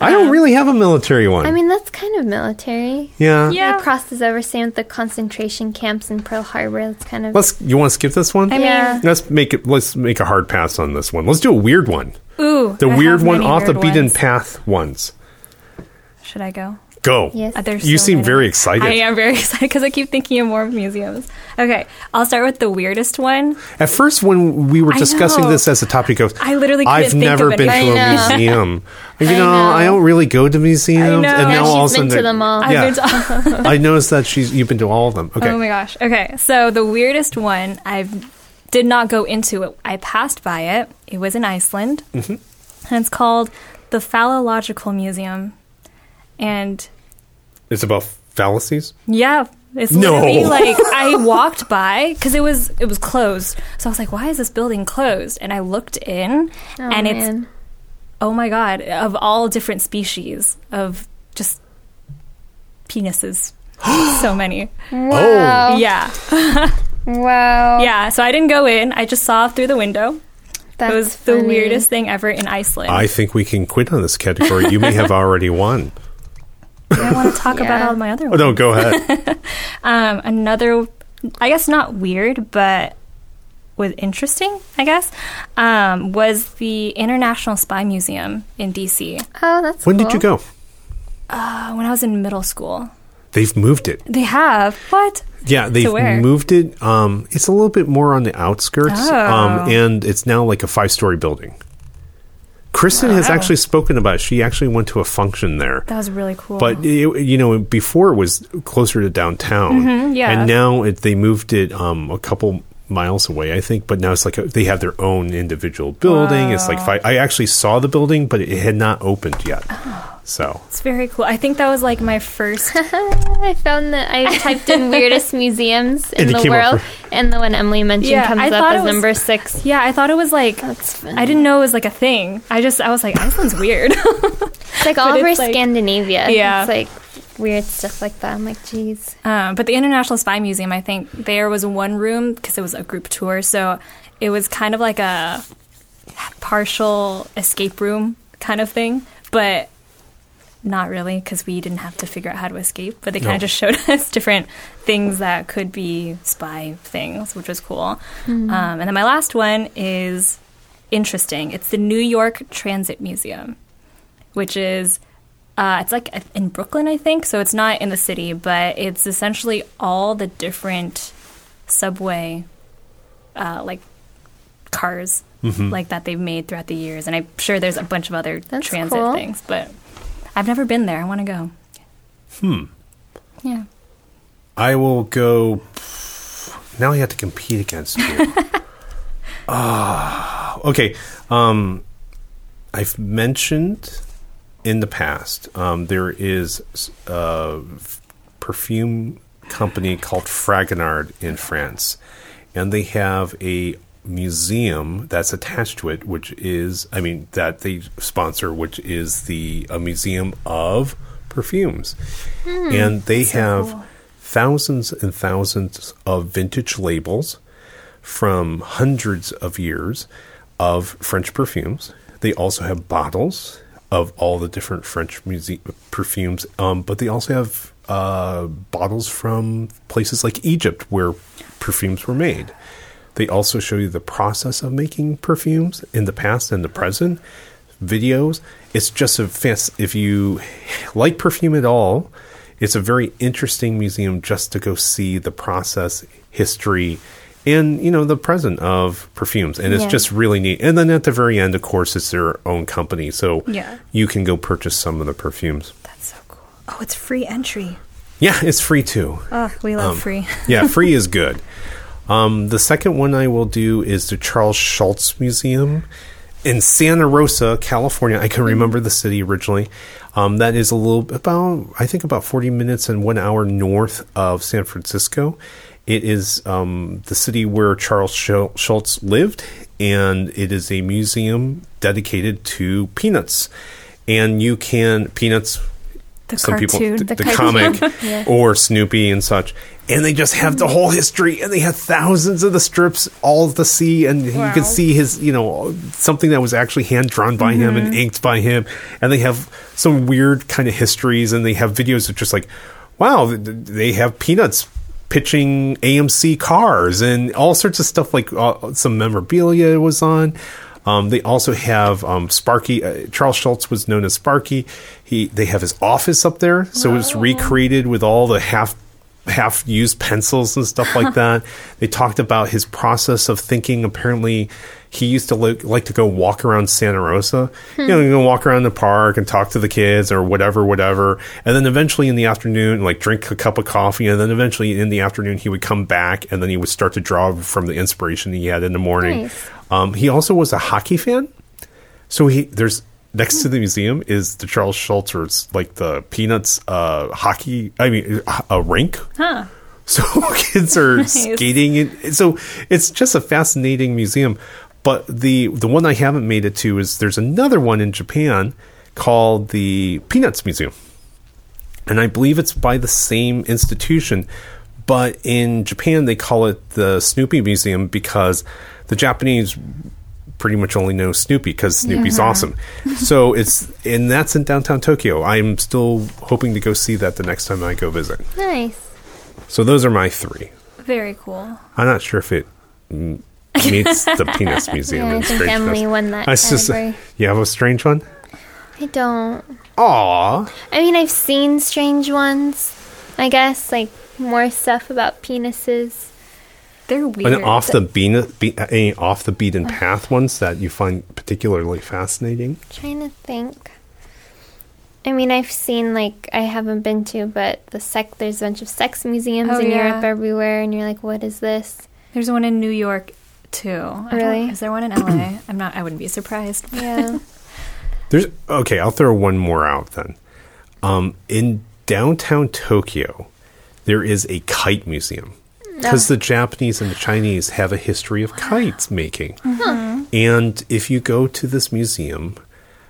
I don't um, really have a military one. I mean, that's kind of military. yeah. Yeah. It crosses over, same with the concentration camps in Pearl Harbor. It's kind of. Let's. You want to skip this one? I Yeah. mean, Let's make it. Let's make a hard pass on this one. Let's do a weird one. ooh. The I weird have one many off the weird beaten ones. path ones. Should I go? Go. Yes. Uh, there's You so seem many. very excited. I am very excited because I keep thinking of more museums. Okay, I'll start with the weirdest one. At first, when we were discussing this as a topic of, I literally I've think never of been to anything. a I know. museum. You I know, I, don't really go to museums. I know. And Yeah, now all of she's a been sudden to them all. I've Yeah. been to- I noticed that she's you've been to all of them. Okay. Oh my gosh. Okay, so the weirdest one I did not go into it. I passed by it. It was in Iceland, Mm-hmm. and it's called the Phallological Museum. And It's about fallacies. yeah, it's No. literally like I walked by because it was it was closed. So I was like, "Why is this building closed?" And I looked in, Oh, and it's oh my god, of all different species of just penises. so many. Wow. Yeah. Wow. Yeah, so I didn't go in. I just saw through the window. That's it was the funny. weirdest thing ever in Iceland. I think we can quit on this category. You may have already won. I want to talk about all my other Oh, ones. no, go ahead. Um, another, I guess not weird, but was interesting, I guess, um, was the International Spy Museum in DC Oh, that's when did you go? uh, when I was in middle school. They've moved it. They have what? Yeah, they've moved it. Um, it's a little bit more on the outskirts, Oh. um, and it's now like a five-story building. Kristen has actually spoken about. It. She actually went to a function there. That was really cool. But it, you know, before it was closer to downtown, Mhm, yeah. and now it, they moved it um, a couple miles away, I think. But now it's like a, they have their own individual building. It's like five, I actually saw the building, but it had not opened yet. Oh. So It's very cool. I think that was like my first. I found that I typed in weirdest museums in the world, for- and the one Emily mentioned Yeah, comes I up as was- number six. Yeah, I thought it was like. That's fun. I didn't know it was like a thing. I just I was like, Iceland's weird. It's like all but over like- Scandinavia. Yeah. It's like weird stuff like that. I'm like, geez. Um, but the International Spy Museum, I think there was one room because it was a group tour, so it was kind of like a partial escape room kind of thing, but not really because we didn't have to figure out how to escape. But they kind No. of just showed us different things that could be spy things, which was cool. Um, and then my last one is interesting. It's the New York Transit Museum, which is uh, it's like in Brooklyn, I think. So it's not in the city, but it's essentially all the different subway, uh, like cars, like that they've made throughout the years. And I'm sure there's a bunch of other That's transit cool. things, but I've never been there. I want to go. Hmm. Yeah. I will go. Now I have to compete against you. Ah, okay. Um, I've mentioned in the past um, there is a perfume company called Fragonard in France, and they have a museum that's attached to it, which is, I mean, that they sponsor, which is the a museum of perfumes, and they have thousands and thousands of vintage labels from hundreds of years of French perfumes. They also have bottles of all the different French muse- perfumes, um, but they also have uh, bottles from places like Egypt where perfumes were made. They also show you the process of making perfumes in the past and the present, videos. It's just a fast. If you like perfume at all, it's a very interesting museum just to go see the process, history, and you know the present of perfumes. And it's Yeah. just really neat. And then at the very end, of course, it's their own company, so Yeah. you can go purchase some of the perfumes. That's so cool. Oh, it's free entry. Yeah, it's free too. Oh, we love Um, free. yeah, free is good. Um, the second one I will do is the Charles Schulz Museum in Santa Rosa, California. I can remember the city originally. Um, that is a little about, I think, about 40 minutes and one hour north of San Francisco. It is um, the city where Charles Schulz lived, and it is a museum dedicated to peanuts. And you can, peanuts, The some people cartoon. th- the, The comic Yeah. or Snoopy and such, and they just have the whole history, and they have thousands of the strips all to see, and you can see his, you know, something that was actually hand drawn by him and inked by him, and they have some weird kind of histories, and they have videos of just like, wow, th- th- they have peanuts pitching AMC cars and all sorts of stuff like uh, some memorabilia was on. Um, they also have um, Sparky. Uh, Charles Schulz was known as Sparky. He they have his office up there, so it's recreated with all the half half used pencils and stuff like that. They talked about his process of thinking. Apparently, he used to li- like to go walk around Santa Rosa. You know, go walk around the park and talk to the kids or whatever, whatever. And then eventually in the afternoon, like drink a cup of coffee. And then eventually in the afternoon, he would come back and then he would start to draw from the inspiration he had in the morning. Nice. Um, he also was a hockey fan. So he there's next to the museum is the Charles Schulz, like the Peanuts uh, hockey. I mean, a rink. Huh. So kids are skating, and so it's just a fascinating museum. But the the one I haven't made it to is there's another one in Japan called the Peanuts Museum, and I believe it's by the same institution. But in Japan, they call it the Snoopy Museum because the Japanese pretty much only know Snoopy because Snoopy's awesome. so it's and that's in downtown Tokyo. I'm still hoping to go see that the next time I go visit. Nice. So those are my three. Very cool. I'm not sure if it meets the Penis Museum. Yeah, I in think. Emily won that I just- you have a strange one? I don't. Aw. I mean, I've seen strange ones. I guess like more stuff about penises. They're weird. And off the bean, be, any off the beaten path ones that you find particularly fascinating? trying to think. I mean, I've seen like I haven't been to, but the sec. There's a bunch of sex museums Oh, in yeah. Europe everywhere, and you're like, what is this? There's one in New York too. Really? Is there one in LA? I'm not. I wouldn't be surprised. Yeah. There's okay. I'll throw one more out then. Um, in downtown Tokyo, there is a kite museum because the Japanese and the Chinese have a history of kites making. Mm-hmm. And if you go to this museum,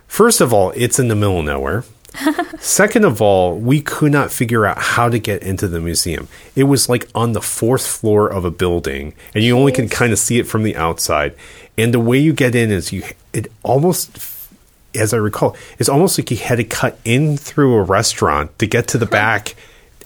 first of all, it's in the middle of nowhere. Second of all, we could not figure out how to get into the museum. It was like on the fourth floor of a building, and you only can kind of see it from the outside. And the way you get in is you, it almost as I recall, it's almost like you had to cut in through a restaurant to get to the back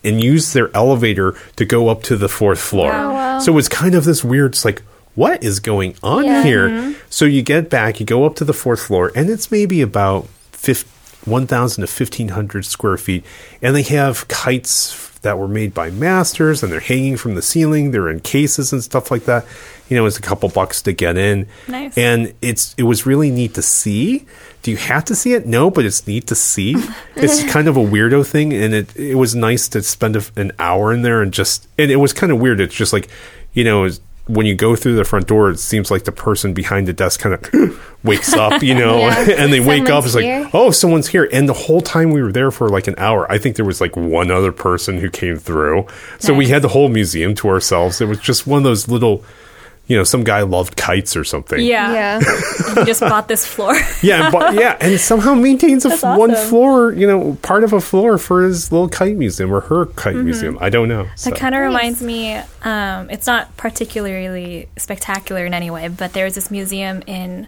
and use their elevator to go up to the fourth floor. Oh, so it's kind of this weird, it's like, what is going on Yeah. here? Mm-hmm. So you get back, you go up to the fourth floor, and it's maybe about 50, 1,000 to 1,500 square feet. And they have kites that were made by masters and they're hanging from the ceiling. They're in cases and stuff like that. You know, it's a couple bucks to get in. Nice. And it's it was really neat to see. Do you have to see it? No, but it's neat to see. it's kind of a weirdo thing, and it it was nice to spend a, an hour in there and just and it was kind of weird. It's just like you know. When you go through the front door, it seems like the person behind the desk kind of wakes up, you know, Yeah. and they wake up. It's here. like, oh, someone's here. And the whole time we were there for like an hour, I think there was like one other person who came through. So we had the whole museum to ourselves. It was just one of those little, you know, some guy loved kites or something. Yeah. Yeah. He just bought this floor. Yeah, but yeah, and somehow maintains a f- That's one floor, you know, part of a floor for his little kite museum or her kite museum. I don't know. So. That kind of reminds me. Um, it's not particularly spectacular in any way, but there was this museum in,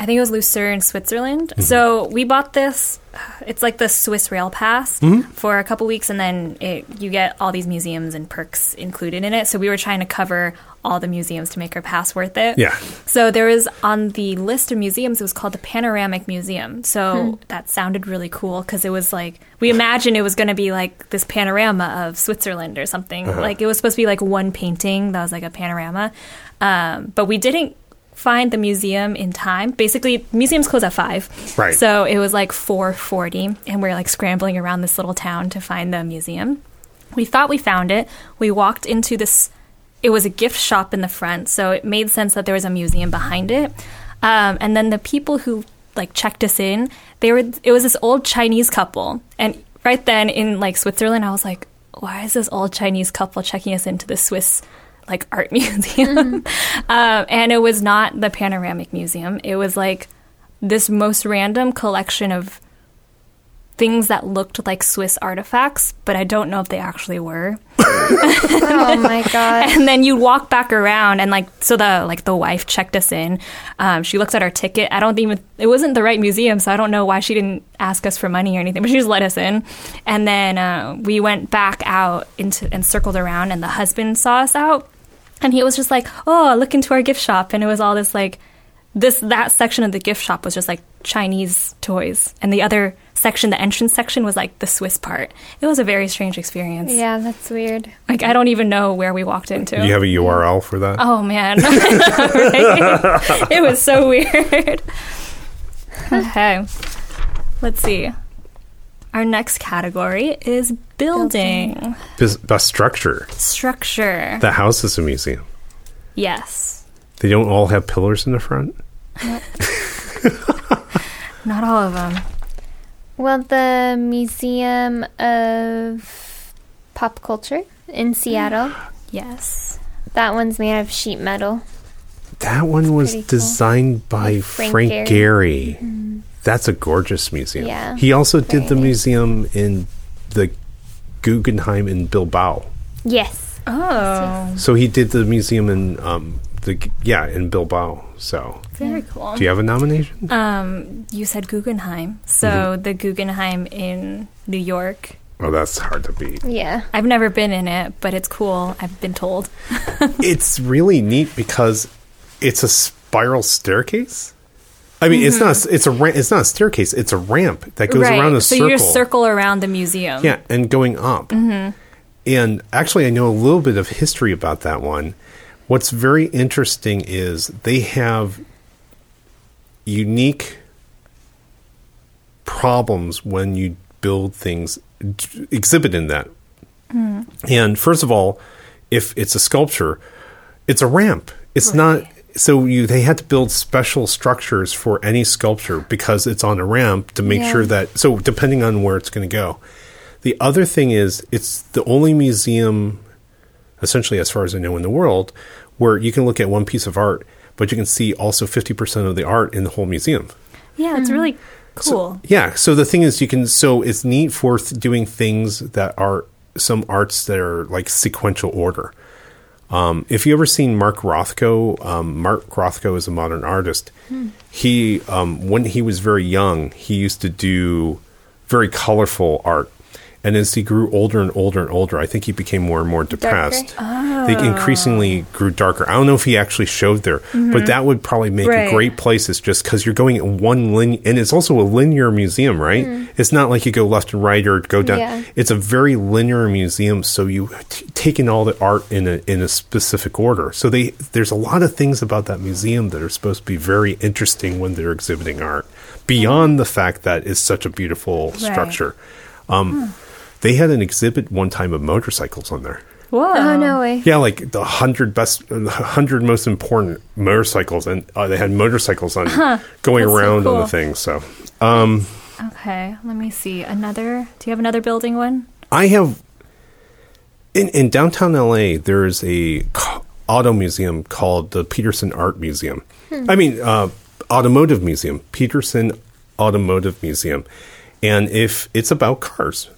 I think it was Lucerne, Switzerland. Mm-hmm. So we bought this. It's like the Swiss Rail Pass mm-hmm. for a couple weeks, and then it, you get all these museums and perks included in it. So we were trying to cover all the museums to make our pass worth it. Yeah. So there was on the list of museums, it was called the Panoramic Museum. So hmm. that sounded really cool because it was like, we imagined it was going to be like this panorama of Switzerland or something. Uh-huh. Like it was supposed to be like one painting that was like a panorama. Um, but we didn't find the museum in time. Basically, museums close at five. Right. So it was like 440 and we're like scrambling around this little town to find the museum. We thought we found it. We walked into this. It was a gift shop in the front, so it made sense that there was a museum behind it. Um, and then the people who like checked us in, they were. It was this old Chinese couple, and right then in like Switzerland, I was like, why is this old Chinese couple checking us into the Swiss like art museum? um, and it was not the panoramic museum. It was like this most random collection of things that looked like Swiss artifacts, but I don't know if they actually were. oh my god. And then you walk back around and like so the like the wife checked us in. Um, she looks at our ticket. I don't even it wasn't the right museum, so I don't know why she didn't ask us for money or anything, but she just let us in. And then uh, we went back out into and circled around, and the husband saw us out, and he was just like, "Oh, look into our gift shop," and it was all this like this that section of the gift shop was just like Chinese toys, and the other section, the entrance section, was like the Swiss part. It was a very strange experience. Yeah, that's weird. Like I don't even know where we walked into. Do you have a URL for that? Oh man, Right? it was so weird. Okay, let's see. Our next category is building, Bes- Best structure. structure. The house is a museum. yes, They don't all have pillars in the front. not all of them. Well, the Museum of Pop Culture in Seattle. Yes, That one's made of sheet metal. That one was pretty cool. designed by Frank Frank, Gehry. Gehry. Mm-hmm. That's a gorgeous museum. Yeah, He also did very the museum in the Guggenheim in Bilbao. Yes. Oh, So he did the museum in um the yeah in Bilbao. So very cool. do you have a nomination? Um, you said Guggenheim, so Mm-hmm. the Guggenheim in New York. Oh, that's hard to beat. Yeah. I've never been in it, but it's cool. I've been told. it's really neat because it's a spiral staircase. I mean, it's not. Mm-hmm. It's a. ra- It's not a staircase. It's a ramp that goes around a so circle. you just circle around the museum. Yeah, and going up. Mm-hmm. And actually, I know a little bit of history about that one. What's very interesting is they have unique problems when you build things exhibit in that. Mm-hmm. And first of all, if it's a sculpture, It's a ramp. It's not. So you they had to build special structures for any sculpture because it's on a ramp to make Yeah. sure that. So depending on where it's going to go. The other thing is, it's the only museum, essentially, as far as I know, in the world, where you can look at one piece of art, but you can see also fifty percent of the art in the whole museum. Yeah, it's really hmm. cool. Yeah. So the thing is, you can. So it's neat for th- doing things that are some arts that are like sequential order. Um, if you ever seen Mark Rothko, um, Mark Rothko is a modern artist. He, um, when he was very young, he used to do very colorful art. And as he grew older and older and older, I think he became more and more depressed. They ah. increasingly grew darker. I don't know if he actually showed there, but mm-hmm. that would probably make Right. a great place. It's just because you're going in one linear, and it's also a linear museum, right? Mm. It's not like you go left and right or go down. Yeah. It's a very linear museum, so you t- taken all the art in a in a specific order. So they there's a lot of things about that museum that are supposed to be very interesting when they're exhibiting art, beyond mm. the fact that it's such a beautiful structure. Um, hmm. They had an exhibit one time of motorcycles on there. Whoa. Oh no way. Yeah, like the hundred best, the hundred most important motorcycles, and uh, they had motorcycles on going That's so around on the thing. So, um, Okay, let me see. Another. Do you have another building one? I have in in downtown LA. There is a auto museum called the Petersen Art Museum. I mean, uh, automotive museum, Petersen Automotive Museum, and if it's about cars,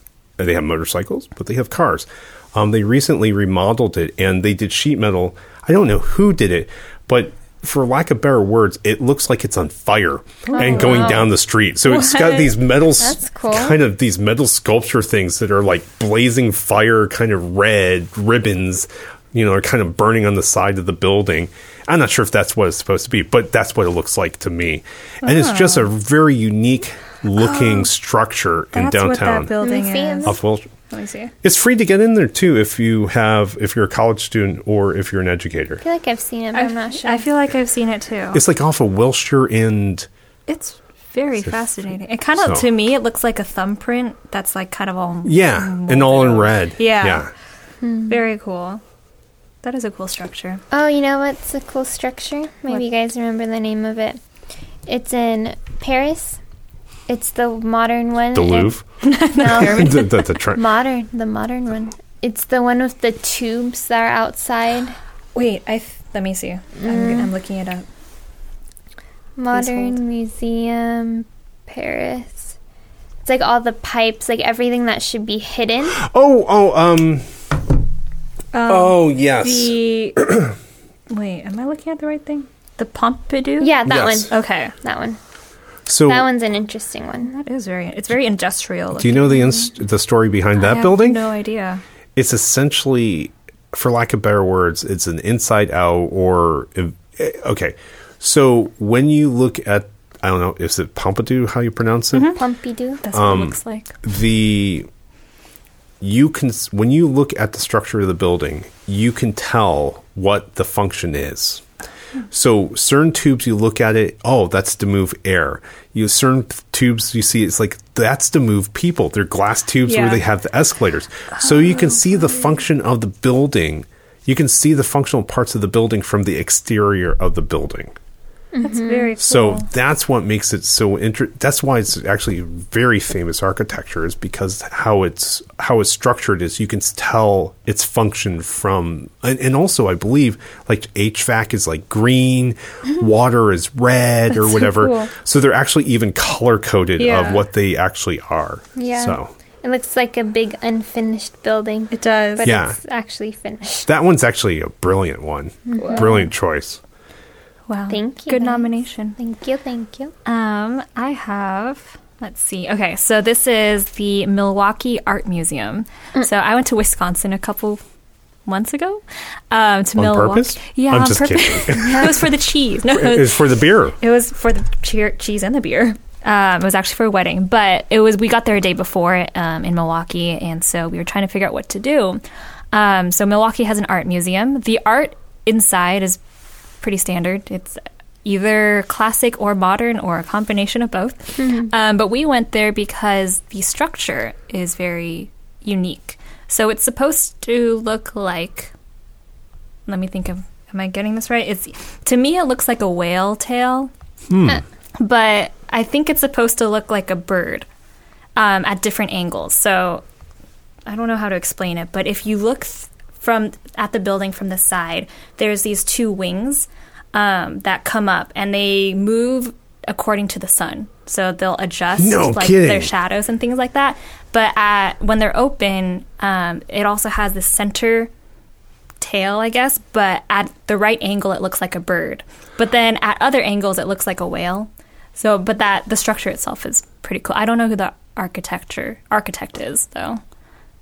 they have motorcycles, but they have cars. Um, they recently remodeled it, and they did sheet metal. I don't know who did it, but for lack of better words, it looks like it's on fire and going down the street. So it's got these metal, cool. kind of these metal sculpture things that are like blazing fire, kind of red ribbons. You know, are kind of burning on the side of the building. I'm not sure if that's what it's supposed to be, but that's what it looks like to me. And it's just a very unique looking oh, structure in Oh. That's what downtown. that building Let me is. Off Wall- Let me see. It's free to get in there too if you have if you're a college student or if you're an educator. I feel like I've seen it, but I'm not sure. I feel like I've seen it too. It's like off of Wilshire and It's very fascinating. It kind of, So- to me, it looks like a thumbprint that's like kind of all yeah, and all in red. Yeah. yeah. Hmm. very cool. That is a cool structure. Oh, you know what's a cool structure? Maybe What? you guys remember the name of it. It's in Paris. It's the modern one. The It- Louvre, no, the, the, the tra- modern, the modern one. It's the one with the tubes that are outside. Wait, I th- let me see. I'm, I'm looking it up. Modern. Museum, Paris. It's like all the pipes, like everything that should be hidden. Oh, oh, um, oh, yes. The wait, am I looking at the right thing? The Pompidou. Yeah, that Yes. one. Okay, That one. So, That one's an interesting one. that is very. It's very industrial. do you know the inst- the story behind I that have building? No idea. It's essentially, for lack of better words, it's an inside out or eh, okay. So when you look at, I don't know, is it Pompidou? How you pronounce it? Pompidou. That's what Um, it looks like. the you can when you look at the structure of the building you can tell what the function is so certain tubes you look at it oh that's to move air. You certain tubes you see it's like that's to move people. They're glass tubes where they have the escalators. So you can see the function of the building. You can see the functional parts of the building from the exterior of the building That's mm-hmm. very cool. so that's what makes it so inter- That's why it's actually very famous architecture is because how it's how it's structured is you can tell its function from and, and also I believe like HVAC is like green, mm-hmm. water is red or so whatever. cool. So they're actually even color coded Yeah. of what they actually are. Yeah. So It looks like a big unfinished building, it does. but Yeah. it's actually finished. that one's actually a brilliant one, mm-hmm. brilliant choice. Wow. Thank you, Good guys. nomination. Thank you, thank you. Um, I have. Let's see. Okay, so this is the Milwaukee Art Museum. Mm. So I went to Wisconsin a couple months ago. Um, to On Milwaukee. purpose? Yeah, I'm on just purpose. kidding. it was for the cheese. No, it was, It's for the beer. it was for the cheer, cheese and the beer. Um, it was actually for a wedding, but it was we got there a day before um, in Milwaukee, and so we were trying to figure out what to do. Um, so Milwaukee has an art museum. The art inside is pretty standard. It's either classic or modern or a combination of both. Um, but we went there because the structure is very unique. So it's supposed to look like. Let me think of Am I getting this right? It's to me it looks like a whale tail, Hmm. but I think it's supposed to look like a bird um, at different angles. So I don't know how to explain it, but if you look th- from at the building from the side, there's these two wings um, that come up and they move according to the sun. So they'll adjust No like kidding. their shadows and things like that. But at, when they're open, um, it also has the center tail, I guess, but at the right angle, it looks like a bird. But then at other angles, it looks like a whale. So, but that the structure itself is pretty cool. I don't know who the architecture architect is though.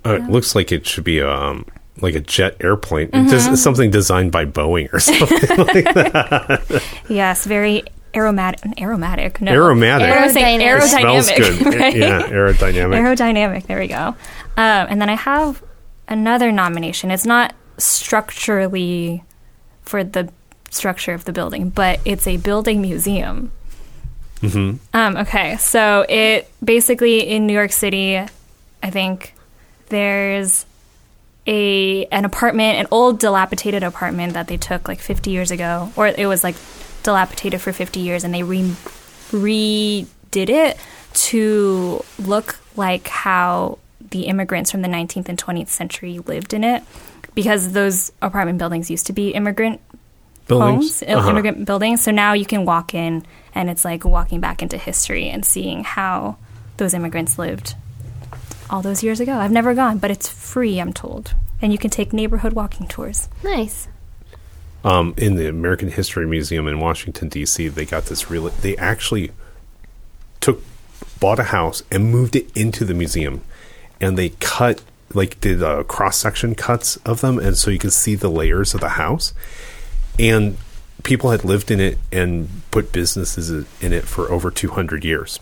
Uh, it looks like it should be um like a jet airplane. Mm-hmm. Just something designed by Boeing or something. Yes, very aromatic. Aromatic. No, Aromatic. I was saying Aerodynamic. Smells aerodynamic. good. right? Yeah, aerodynamic. Aerodynamic. There we go. Um, and then I have another nomination. It's not structurally for the structure of the building, but it's a building museum. Mm-hmm. Um, okay, so it basically in New York City, I think there's a an apartment, an old dilapidated apartment that they took like 50 years ago, or it was like dilapidated for 50 years, and they re- redid it to look like how the immigrants from the 19th and 20th century lived in it, because those apartment buildings used to be immigrant Buildings. homes, uh, Uh-huh. immigrant buildings. So now you can walk in, and it's like walking back into history and seeing how those immigrants lived all those years ago. I've never gone, but it's free, I'm told. And you can take neighborhood walking tours. Nice. um, in the American History Museum in Washington D.C. They got this really. They actually took bought a house and moved it into the museum, and they cut like did uh, cross section cuts of them, and so you can see the layers of the house, and people had lived in it and put businesses in it for over two hundred years.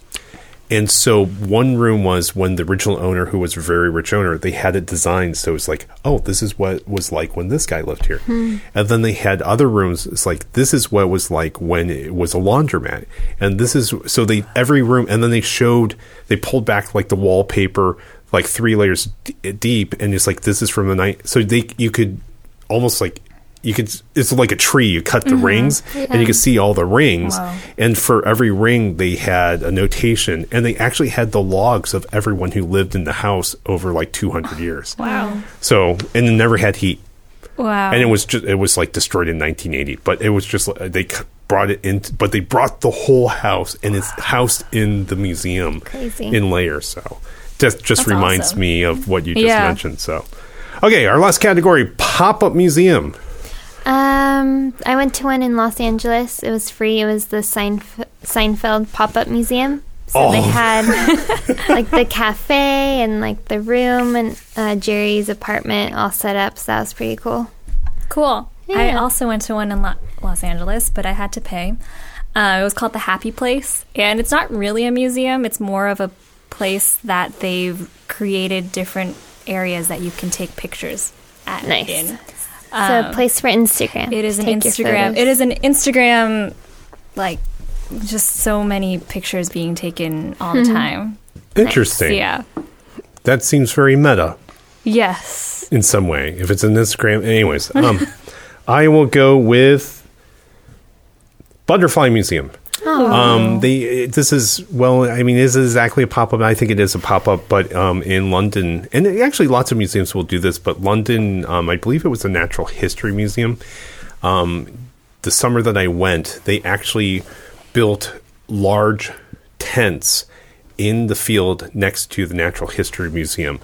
And so one room was when the original owner, who was a very rich owner, they had it designed so it's like, oh, this is what it was like when this guy lived here. Hmm. And then they had other rooms. It's like this is what it was like when it was a laundromat, and this is so they every room. And then they showed they pulled back like the wallpaper, like three layers d- deep, and it's like this is from the night. So they you could almost like you could it's like a tree you cut the mm-hmm. rings and you could see all the rings Wow. and for every ring they had a notation and they actually had the logs of everyone who lived in the house over like 200 years Wow. so and it never had heat Wow. and it was just it was like destroyed in 1980 but it was just uh, they brought it in but they brought the whole house and it's housed in the museum Crazy. in layers so just just That's reminds awesome. me of what you just Yeah. mentioned so okay our last category pop-up museum Um, I went to one in Los Angeles. It was free. It was the Seinf- Seinfeld Pop Up Museum. So they Oh. had like the cafe and like the room and uh, Jerry's apartment all set up. So that was pretty cool. Cool. I also went to one in Lo- Los Angeles, but I had to pay. Uh, it was called the Happy Place, and it's not really a museum. It's more of a place that they've created different areas that you can take pictures at. Nice. In. So Um, a place for Instagram. It is an Instagram. It is an Instagram, like just so many pictures being taken all the time. interesting Yeah. that seems very meta Yes. in some way if it's an instagram anyways um i will go with butterfly museum Oh. um they this is well i mean this is exactly a pop-up i think it is a pop-up but um in london and actually lots of museums will do this but london um i believe it was a natural history museum um the summer that i went they actually built large tents in the field next to the Natural History Museum.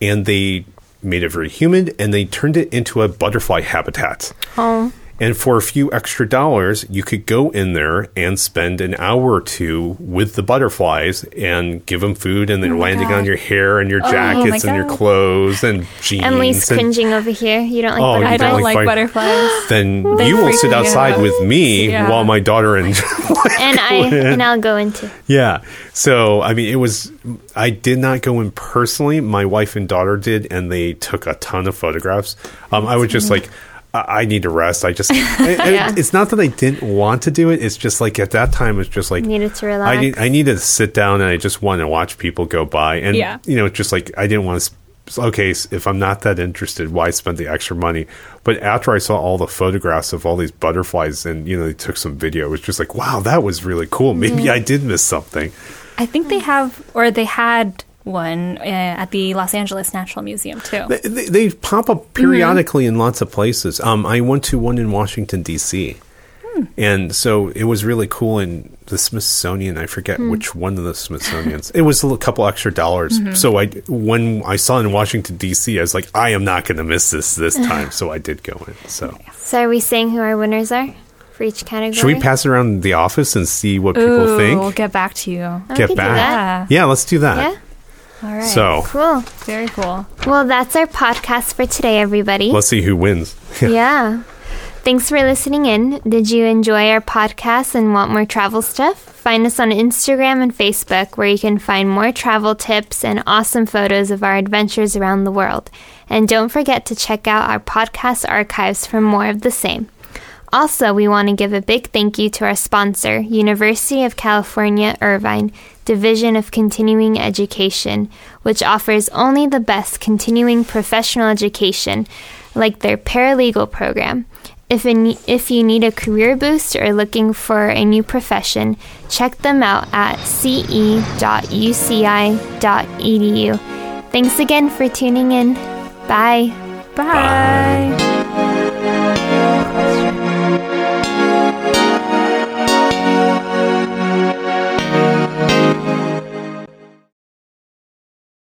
And they made it very humid and they turned it into a butterfly habitat. Oh. And for a few extra dollars, you could go in there and spend an hour or two with the butterflies and give them food, and they're landing on your hair and your jackets my and your clothes and jeans. Emily's and cringing over here. You don't like Oh, you I don't like like butterflies. then They you will sit outside out. with me Yeah. while my daughter and and I and I'll go into. Yeah. So, I mean, it was, I did not go in personally. My wife and daughter did, and they took a ton of photographs. Um, I was just like, I, I need to rest. I just, and- and Yeah. it's not that I didn't want to do it. It's just like at that time, it's just like, Needed to I relax. need, I need to sit down and I just want to watch people go by. And, Yeah. you know, it's just like, I didn't want to okay, if I'm not that interested, why spend the extra money? But after I saw all the photographs of all these butterflies and, you know, they took some video, it was just like, wow, that was really cool. Maybe I did miss something. I think they have, or they had one uh, at the Los Angeles National Museum too. They, they, they pop up periodically in lots of places. Um, I went to one in Washington, D.C. And so it was really cool in the Smithsonian. I forget which one of the Smithsonians. it was a couple extra dollars. So I, when I saw in Washington D.C., I was like, I am not going to miss this this time. so I did go in. So So are we saying who our winners are for each category? should we pass around the office and see what people Ooh, think? we'll get back to you. Oh, we Get could do back. that. Yeah, let's do that. Yeah. All right. So Cool. very cool. Well, that's our podcast for today, everybody. let's see who wins. yeah. Thanks for listening in. Did you enjoy our podcast and want more travel stuff? Find us on Instagram and Facebook, where you can find more travel tips and awesome photos of our adventures around the world. And don't forget to check out our podcast archives for more of the same. Also, we want to give a big thank you to our sponsor, University of California, Irvine, Division of Continuing Education, which offers only the best continuing professional education, like their paralegal program. If, in, if you need a career boost or looking for a new profession, check them out at ce.uci.edu. Thanks again for tuning in. Bye. Bye.